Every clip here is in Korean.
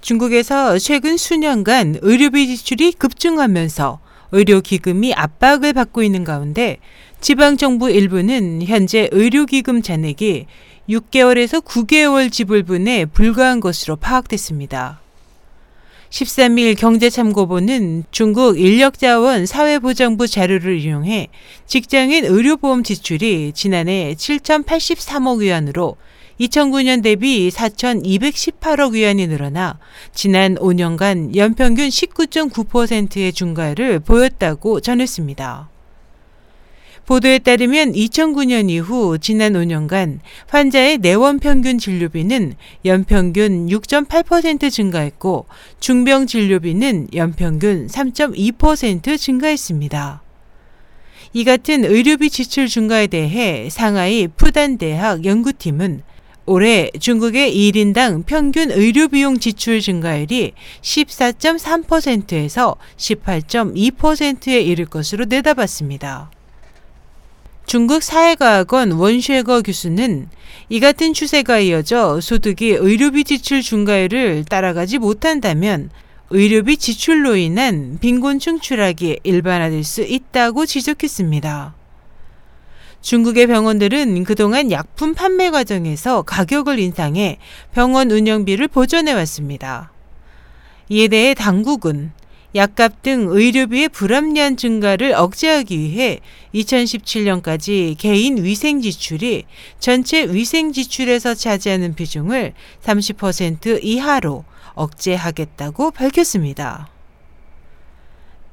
중국에서 최근 수년간 의료비 지출이 급증하면서 의료기금이 압박을 받고 있는 가운데 지방정부 일부는 현재 의료기금 잔액이 6개월에서 9개월 지불분에 불과한 것으로 파악됐습니다. 13일 경제참고본은 중국 인력자원 사회보장부 자료를 이용해 직장인 의료보험 지출이 지난해 7,083억 위안으로 2009년 대비 4,218억 위안이 늘어나 지난 5년간 연평균 19.9%의 증가를 보였다고 전했습니다. 보도에 따르면 2009년 이후 지난 5년간 환자의 내원 평균 진료비는 연평균 6.8% 증가했고 중병 진료비는 연평균 3.2% 증가했습니다. 이 같은 의료비 지출 증가에 대해 상하이 푸단대학 연구팀은 올해 중국의 1인당 평균 의료 비용 지출 증가율이 14.3%에서 18.2%에 이를 것으로 내다봤습니다. 중국 사회과학원 원쉐거 교수는 이 같은 추세가 이어져 소득이 의료비 지출 증가율을 따라가지 못한다면 의료비 지출로 인한 빈곤층 추락이 일반화될 수 있다고 지적했습니다. 중국의 병원들은 그동안 약품 판매 과정에서 가격을 인상해 병원 운영비를 보전해 왔습니다. 이에 대해 당국은 약값 등 의료비의 불합리한 증가를 억제하기 위해 2017년까지 개인 위생 지출이 전체 위생 지출에서 차지하는 비중을 30% 이하로 억제하겠다고 밝혔습니다.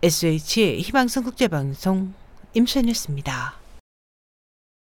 SH 희망성 국제방송 임선이었습니다.